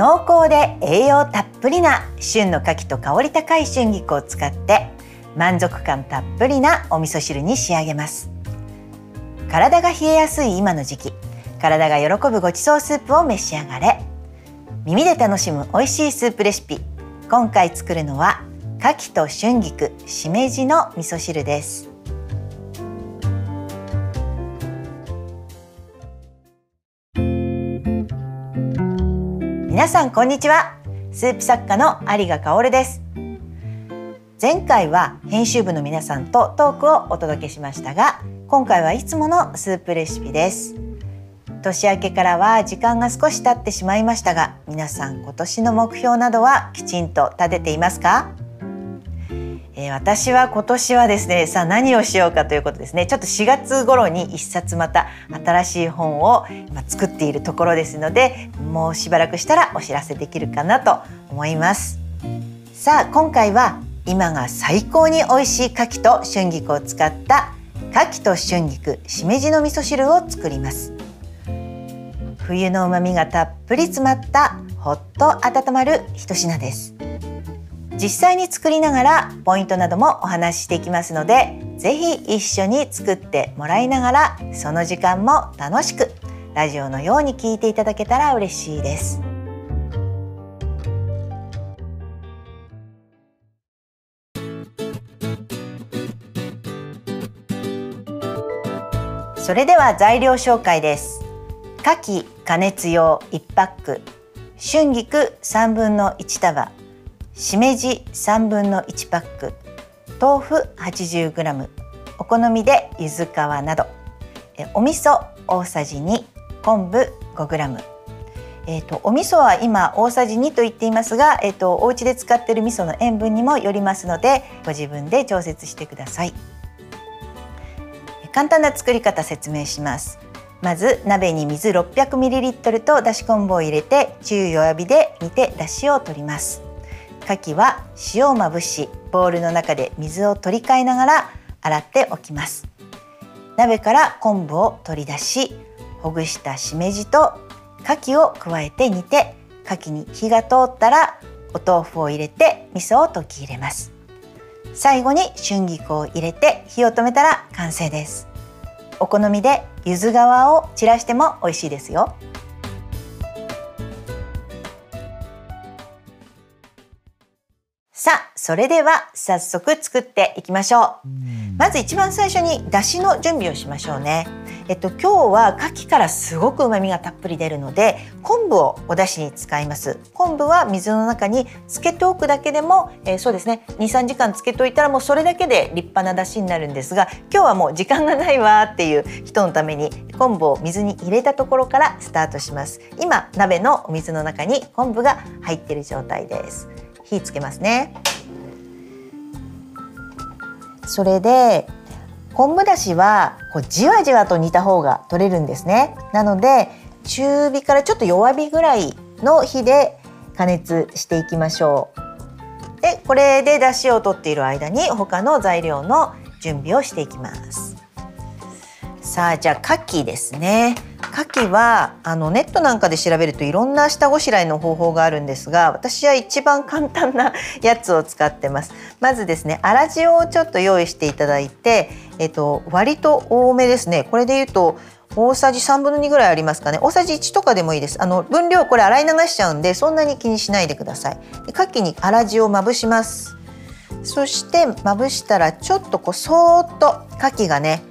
濃厚で栄養たっぷりな旬の牡蠣と香り高い春菊を使って満足感たっぷりなお味噌汁に仕上げます。体が冷えやすい今の時期体が喜ぶごちそうスープを召し上がれ。耳で楽しむ美味しいスープレシピ今回作るのは牡蠣と春菊しめじの味噌汁です。皆さんこんにちは。スープ作家の有賀香です。前回は編集部の皆さんとトークをお届けしましたが今回はいつものスープレシピです。年明けからは時間が少し経ってしまいましたが皆さん今年の目標などはきちんと立てていますか？えー、私は今年はですねさあ何をしようかということですね。ちょっと4月頃に1冊また新しい本を作っているところですのでもうしばらくしたらお知らせできるかなと思います。さあ今回は今が最高に美味しい牡蠣と春菊を使った牡蠣と春菊しめじの味噌汁を作ります。冬の旨味がたっぷり詰まったほっと温まる一品です。実際に作りながらポイントなどもお話ししていきますのでぜひ一緒に作ってもらいながらその時間も楽しくラジオのように聞いていただけたら嬉しいです。それでは材料紹介です。牡蠣加熱用1パック。春菊3分の1束。しめじ3分の1パック豆腐 80g お好みで柚子皮など。お味噌大さじ2昆布 5g えーと、お味噌は今大さじ2と言っていますが、えーと、お家で使っている味噌の塩分にもよりますのでご自分で調節してください。簡単な作り方説明します。まず鍋に水 600ml とだし昆布を入れて中弱火で煮てだしを取ります。牡蠣は塩をまぶしボウルの中で水を取り替えながら洗っておきます。鍋から昆布を取り出しほぐしたしめじと牡蠣を加えて煮て牡蠣に火が通ったらお豆腐を入れて味噌を溶き入れます。最後に春菊を入れて火を止めたら完成です。お好みで柚子皮を散らしても美味しいですよ。さあそれでは早速作っていきましょう。まず一番最初にだしの準備をしましょうね。えっと今日は牡蠣からすごく旨味がたっぷり出るので昆布をお出汁に使います。昆布は水の中につけておくだけでも、えー、そうですね23時間つけといたらもうそれだけで立派な出汁になるんですが今日はもう時間がないわっていう人のために昆布を水に入れたところからスタートします。今鍋のお水の中に昆布が入っている状態です火つけますね。それで昆布だしはこうじわじわと煮た方が取れるんですね。なので中火からちょっと弱火ぐらいの火で加熱していきましょう。でこれで出汁を取っている間に他の材料の準備をしていきます。さあじゃあ牡蠣ですね。牡蠣はあのネットなんかで調べるといろんな下ごしらえの方法があるんですが私は一番簡単なやつを使ってます。まずですね粗塩をちょっと用意していただいてえっと割と多めですね。これで言うと大さじ3分の2ぐらいありますかね。大さじ1とかでもいいです。あの分量これ洗い流しちゃうんでそんなに気にしないでください。で牡蠣に粗塩をまぶします。そしてまぶしたらちょっとこうそーっと牡蠣がね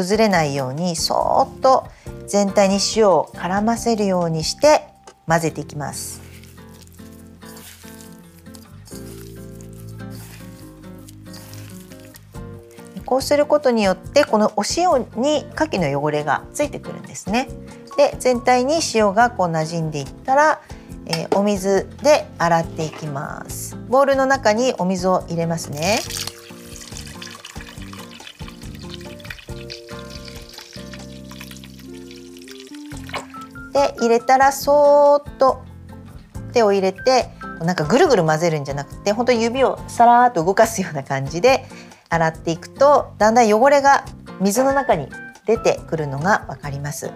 崩れないようにそーっと全体に塩を絡ませるようにして混ぜていきます。こうすることによってこのお塩に牡蠣の汚れがついてくるんですね。で全体に塩がこう馴染んでいったら、えー、お水で洗っていきます。ボウルの中にお水を入れますね。で入れたらそーっと手を入れてなんかぐるぐる混ぜるんじゃなくて本当に指をさらっと動かすような感じで洗っていくとだんだん汚れが水の中に出てくるのが分かります。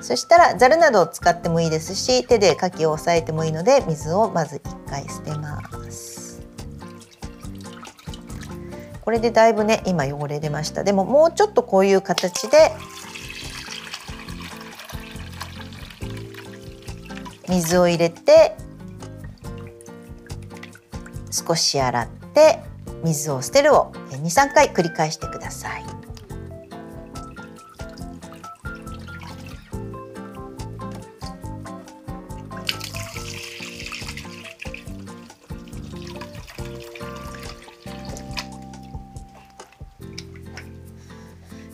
そしたらざるなどを使ってもいいですし手で牡蠣を押さえてもいいので水をまず1回捨てます。これでだいぶね今汚れ出ました。でももうちょっとこういう形で水を入れて少し洗って水を捨てるを23回繰り返してください。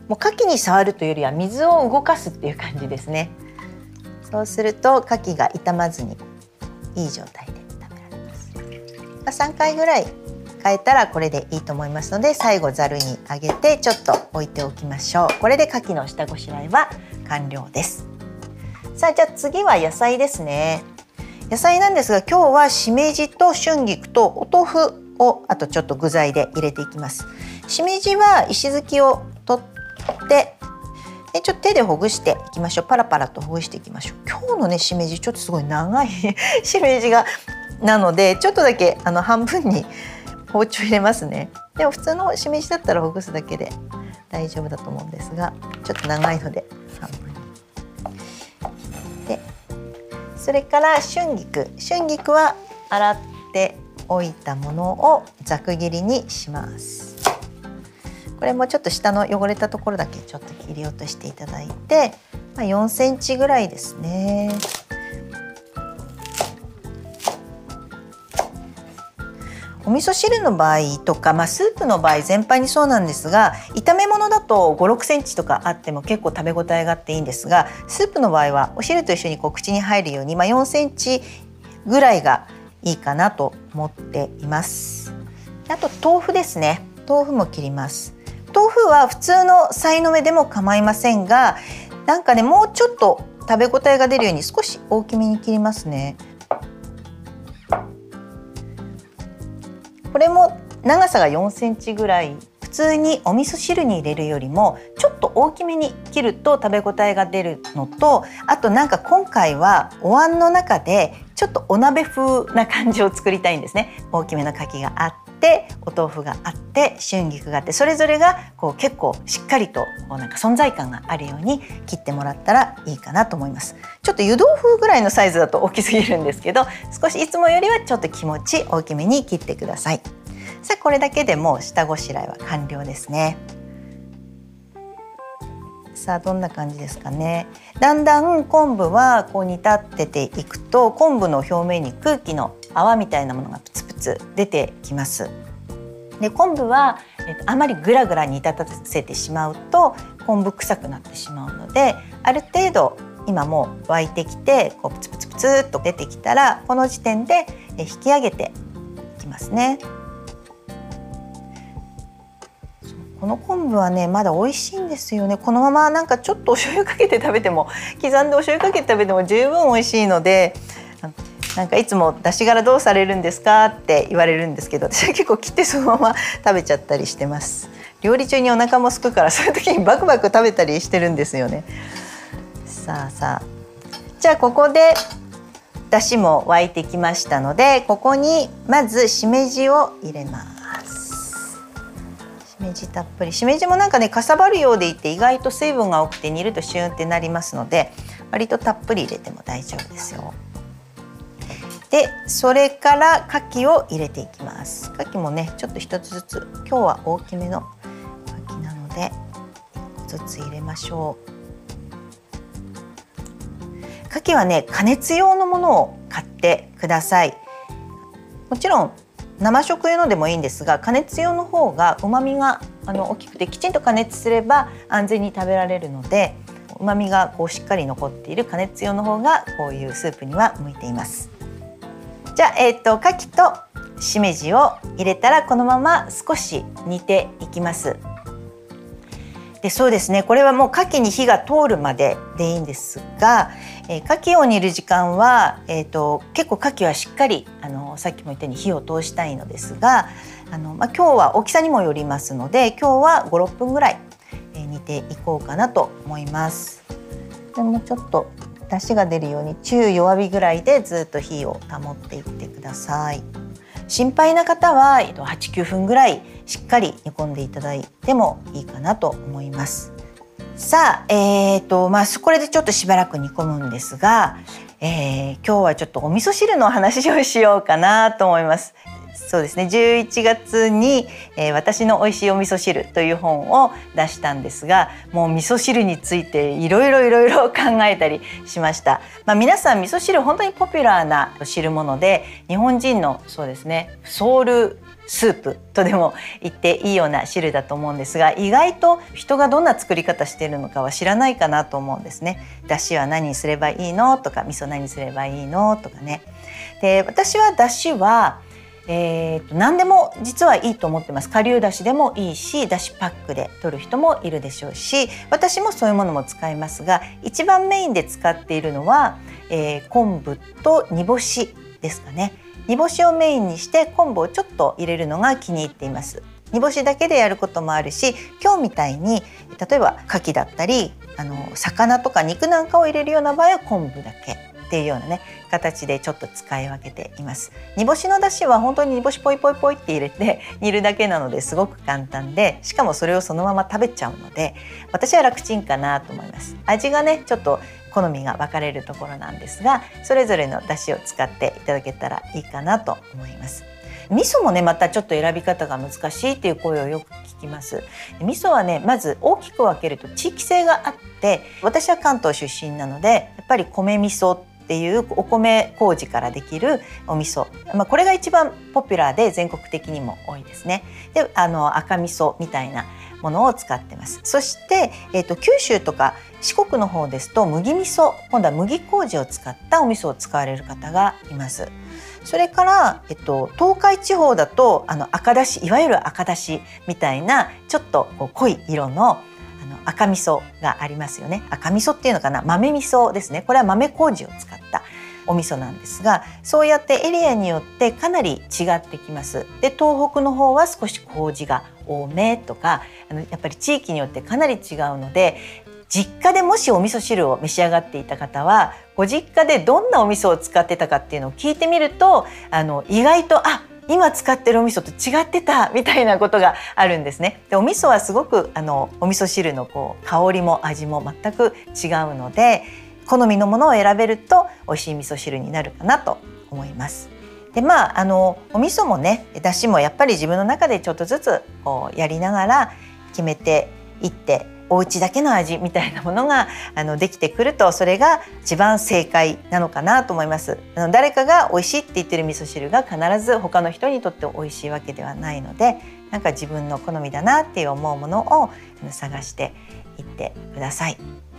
もう牡蠣に触るというよりは水を動かすっていう感じですね。そうすると牡蠣が傷まずにいい状態で食べられます。3回ぐらい変えたらこれでいいと思いますので最後ざるにあげてちょっと置いておきましょう。これで牡蠣の下ごしらえは完了です。さあじゃあ次は野菜ですね。野菜なんですが今日はしめじと春菊とお豆腐をあとちょっと具材で入れていきます。しめじは石突きを取ってでちょっと手でほぐしていきましょう。パラパラとほぐしていきましょう。今日のねしめじちょっとすごい長い しめじがなのでちょっとだけあの半分に包丁入れますね。でも普通のしめじだったらほぐすだけで大丈夫だと思うんですがちょっと長いので半分に。でそれから春菊。春菊は洗っておいたものをざく切りにします。これもちょっと下の汚れたところだけちょっと切り落としていただいて、まあ、4センチぐらいですね。お味噌汁の場合とか、まあ、スープの場合全般にそうなんですが炒め物だと5 6センチとかあっても結構食べ応えがあっていいんですがスープの場合はお汁と一緒にこう口に入るように、まあ、4センチぐらいがいいかなと思っています。あと豆腐ですね。豆腐も切ります。豆腐は普通のさいの目でも構いませんがなんかねもうちょっと食べ応えが出るように少し大きめに切りますね。これも長さが4センチぐらい。普通にお味噌汁に入れるよりもちょっと大きめに切ると食べ応えが出るのとあとなんか今回はお椀の中でちょっとお鍋風な感じを作りたいんですね。大きめの牡蠣があってお豆腐があって春菊があってそれぞれがこう結構しっかりとこうなんか存在感があるように切ってもらったらいいかなと思います。ちょっと湯豆腐ぐらいのサイズだと大きすぎるんですけど少しいつもよりはちょっと気持ち大きめに切ってください。さあこれだけでもう下ごしらえは完了ですね。さあどんな感じですかね。だんだん昆布はこう煮立ってていくと昆布の表面に空気の泡みたいなものがプツプツつ出てきますで昆布は、えっと、あまりグラグラ煮立たせてしまうと昆布臭くなってしまうのである程度今もう沸いてきてこうプツプツプツっと出てきたらこの時点で引き上げていきますね。この昆布はねまだ美味しいんですよねこのままなんかちょっとお醤油かけて食べても刻んでお醤油かけて食べても十分美味しいのでなんかいつも出し殻どうされるんですかって言われるんですけど私は結構切ってそのまま食べちゃったりしてます。料理中にお腹も空くからそういう時にバクバク食べたりしてるんですよね。さあさあ。じゃあここで出汁も沸いてきましたのでここにまずしめじを入れます。しめじたっぷり。しめじもなんかねかさばるようでいて意外と水分が多くて煮るとシュンってなりますので割とたっぷり入れても大丈夫ですよでそれから牡蠣を入れていきます。牡蠣もねちょっと一つずつ今日は大きめの牡蠣なので1個ずつ入れましょう。牡蠣はね加熱用のものを買ってください。もちろん生食用のでもいいんですが加熱用の方が旨味があの大きくてきちんと加熱すれば安全に食べられるので旨味がこうしっかり残っている加熱用の方がこういうスープには向いています。じゃあ、えーと、牡蠣としめじを入れたらこのまま少し煮ていきます。でそうですねこれはもう牡蠣に火が通るまででいいんですが、えー、牡蠣を煮る時間は、えーと、結構牡蠣はしっかりあのさっきも言ったように火を通したいのですがあの、まあ、今日は大きさにもよりますので今日は56分ぐらい、えー、煮ていこうかなと思います。でもちょっと出汁が出るように中弱火ぐらいでずっと火を保っていってください心配な方は8-9分ぐらいしっかり煮込んでいただいてもいいかなと思いますさあ、えーとまあ、これでちょっとしばらく煮込むんですが、えー、今日はちょっとお味噌汁の話をしようかなと思います。そうですね11月に、えー、私の美味しいお味噌汁という本を出したんですがもう味噌汁についていろいろいろいろ考えたりしました、まあ、皆さん味噌汁本当にポピュラーな汁物で日本人のそうですねソウルスープとでも言っていいような汁だと思うんですが意外と人がどんな作り方しているのかは知らないかなと思うんですね。だしは何すればいいの？とか味噌何すればいいの？とかね。で私はだしはえーと、何でも実はいいと思ってます。顆粒だしでもいいしだしパックで取る人もいるでしょうし私もそういうものも使いますが一番メインで使っているのは、えー、昆布と煮干しですかね。煮干しをメインにして昆布をちょっと入れるのが気に入っています。煮干しだけでやることもあるし今日みたいに例えば牡蠣だったりあの魚とか肉なんかを入れるような場合は昆布だけ。っていうようなね形でちょっと使い分けています。煮干しの出汁は本当に煮干しポイポイポイって入れて 煮るだけなのですごく簡単でしかもそれをそのまま食べちゃうので私は楽ちんかなと思います。味がねちょっと好みが分かれるところなんですがそれぞれの出汁を使っていただけたらいいかなと思います。味噌もねまたちょっと選び方が難しいっていう声をよく聞きます。味噌はねまず大きく分けると地域性があって私は関東出身なのでやっぱり米味噌っていうお米麹からできるお味噌、まあ、これが一番ポピュラーで全国的にも多いですね。であの赤味噌みたいなものを使ってます。そして、えーと、九州とか四国の方ですと麦味噌今度は麦麹を使ったお味噌を使われる方がいます。それから、えっと、東海地方だとあの赤だしいわゆる赤だしみたいなちょっとこう濃い色の赤味噌がありますよね。赤味噌っていうのかな？豆味噌ですね。これは豆麹を使ったお味噌なんですがそうやってエリアによってかなり違ってきます。で東北の方は少し麹が多めとかあのやっぱり地域によってかなり違うので実家でもしお味噌汁を召し上がっていた方はご実家でどんなお味噌を使ってたかっていうのを聞いてみるとあの意外とあ今使ってるお味噌と違ってたみたいなことがあるんですね。でお味噌はすごくあのお味噌汁のこう香りも味も全く違うので好みのものを選べると美味しい味噌汁になるかなと思います。でまああのお味噌もねだしもやっぱり自分の中でちょっとずつこうやりながら決めていってお家だけの味みたいなものがあのできてくるとそれが一番正解なのかなと思いますあの誰かが美味しいって言ってる味噌汁が必ず他の人にとって美味しいわけではないのでなんか自分の好みだなっていう思うものを探していってください。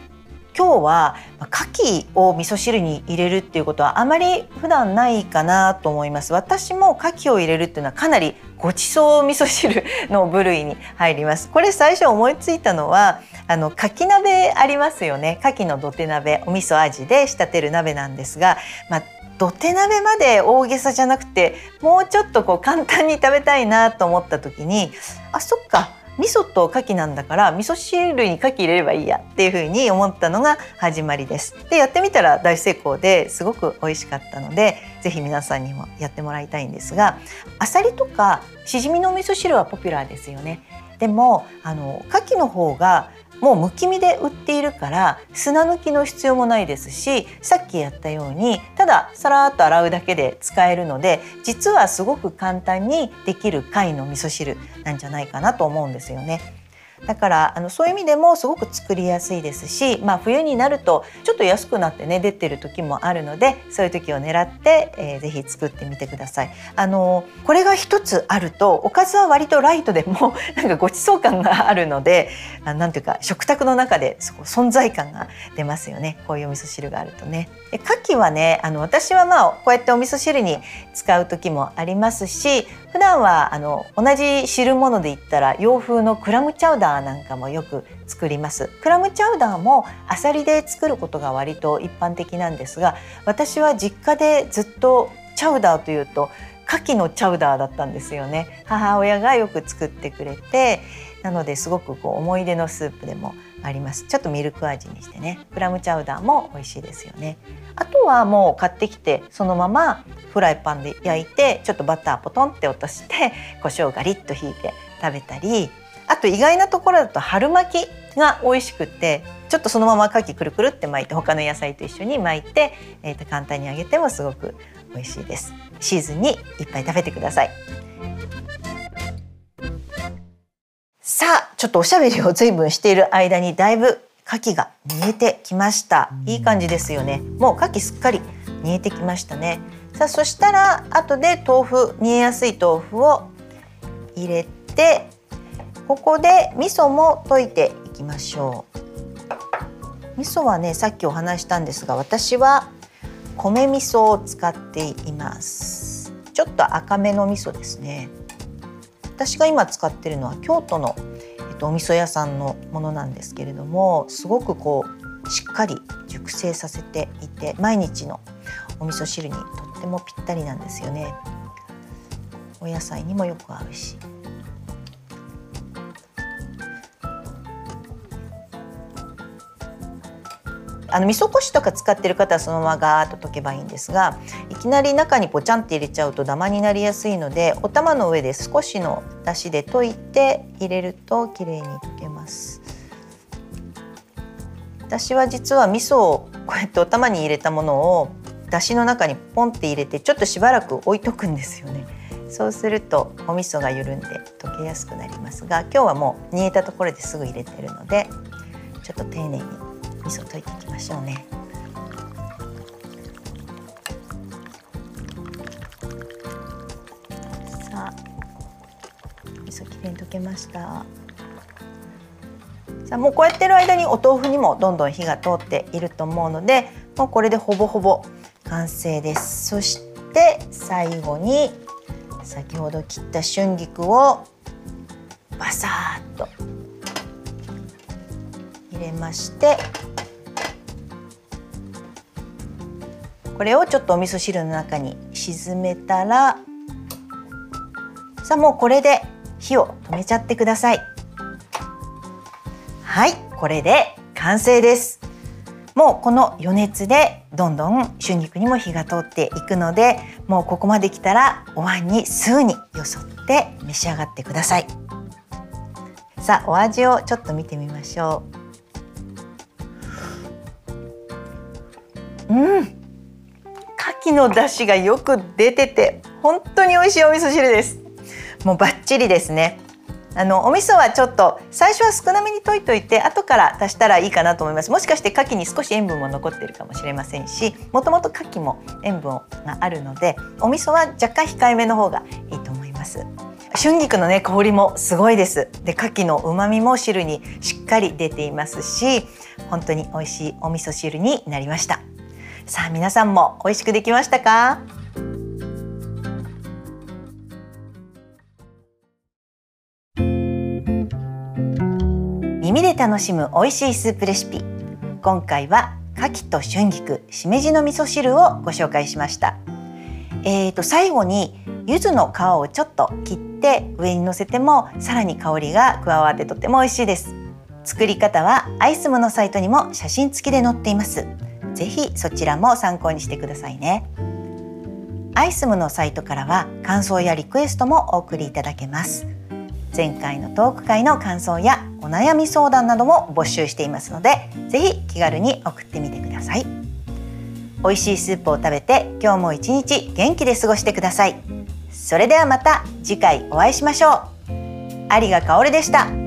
今日は牡蠣を味噌汁に入れるっていうことはあまり普段ないかなと思います。私も牡蠣を入れるっていうのはかなりごちそう味噌汁の部類に入ります。これ最初思いついたのはあの牡蠣鍋ありますよね。牡蠣の土手鍋。お味噌味で仕立てる鍋なんですがまあ土手鍋まで大げさじゃなくてもうちょっとこう簡単に食べたいなと思った時にあそっか。味噌と牡蠣なんだから味噌汁に牡蠣入れればいいやっていうふうに思ったのが始まりです。でやってみたら大成功ですごく美味しかったので是非皆さんにもやってもらいたいんですがあさりとかしじみの味噌汁はポピュラーですよね。でもあの牡蠣の方がもうむき身で売っているから砂抜きの必要もないですしさっきやったようにたださらっと洗うだけで使えるので実はすごく簡単にできる貝の味噌汁なんじゃないかなと思うんですよね。だからあのそういう意味でもすごく作りやすいですし、まあ、冬になるとちょっと安くなってね出てる時もあるのでそういう時を狙って、えー、ぜひ作ってみてください。あのこれが一つあるとおかずは割とライトでも なんかごちそう感があるのであなんていうか食卓の中で存在感が出ますよねこういうお味噌汁があるとね。牡蠣はねあの私はまあこうやってお味噌汁に使う時もありますし普段はあの同じ汁物で言ったら洋風のクラムチャウダーなんかもよく作ります。クラムチャウダーもアサリで作ることが割と一般的なんですが私は実家でずっとチャウダーというと牡蠣のチャウダーだったんですよね。母親がよく作ってくれてなのですごくこう思い出のスープでもあります。ちょっとミルク味にしてね。クラムチャウダーも美味しいですよね。あとはもう買ってきてそのままフライパンで焼いてちょっとバターポトンって落として胡椒ガリッとひいて食べたりあと意外なところだと春巻きが美味しくてちょっとそのまま牡蠣くるくるって巻いて他の野菜と一緒に巻いて、えー、と簡単に揚げてもすごく美味しいです。シーズンにいっぱい食べてください。さあちょっとおしゃべりを随分している間にだいぶ牡蠣が煮えてきました。いい感じですよね。もう牡蠣すっかり煮えてきましたね。さあそしたら後で豆腐煮えやすい豆腐を入れてここで味噌も溶いていきましょう。味噌はねさっきお話したんですが私は米味噌を使っています。ちょっと赤めの味噌ですね。私が今使ってるのは京都の、えっと、お味噌屋さんのものなんですけれどもすごくこうしっかり熟成させていて毎日のお味噌汁にとってもぴったりなんですよね。お野菜にもよく合うし。あの味噌こしとか使ってる方はそのままガーッと溶けばいいんですがいきなり中にポチャンって入れちゃうとダマになりやすいのでお玉の上で少しの出汁で溶いて入れると綺麗に溶けます。私は実は味噌をこうやってお玉に入れたものを出汁の中にポンって入れてちょっとしばらく置いとくんですよね。そうするとお味噌が緩んで溶けやすくなりますが今日はもう煮えたところですぐ入れてるのでちょっと丁寧に味噌溶いていきましょうね。さあ味噌きれいに溶けました。さあもうこうやってる間にお豆腐にもどんどん火が通っていると思うのでもうこれでほぼほぼ完成です。そして最後に先ほど切った春菊をバサッと入れましてこれをちょっとお味噌汁の中に沈めたらさあもうこれで火を止めちゃってください。はいこれで完成です。もうこの余熱でどんどん春菊にも火が通っていくのでもうここまで来たらお椀にすぐによそって召し上がってください。さあお味をちょっと見てみましょう。うん。牡蠣の出汁がよく出てて本当に美味しいお味噌汁です。もうバッチリですね。あのお味噌はちょっと最初は少なめに溶いといて後から足したらいいかなと思います。もしかして牡蠣に少し塩分も残っているかもしれませんしもともと牡蠣も塩分があるのでお味噌は若干控えめの方がいいと思います。春菊のね香りもすごいです。で牡蠣の旨味も汁にしっかり出ていますし本当に美味しいお味噌汁になりました。さあ皆さんも美味しくできましたか？耳で楽しむ美味しいスープレシピ。今回は牡蠣と春菊しめじの味噌汁をご紹介しました。えーと最後に柚子の皮をちょっと切って上に乗せてもさらに香りが加わってとても美味しいです。作り方はアイスムのサイトにも写真付きで載っています。ぜひそちらも参考にしてくださいね。アイスムのサイトからは感想やリクエストもお送りいただけます。前回のトーク会の感想やお悩み相談なども募集していますのでぜひ気軽に送ってみてください。美味しいスープを食べて今日も一日元気で過ごしてください。それではまた次回お会いしましょう。有賀香織でした。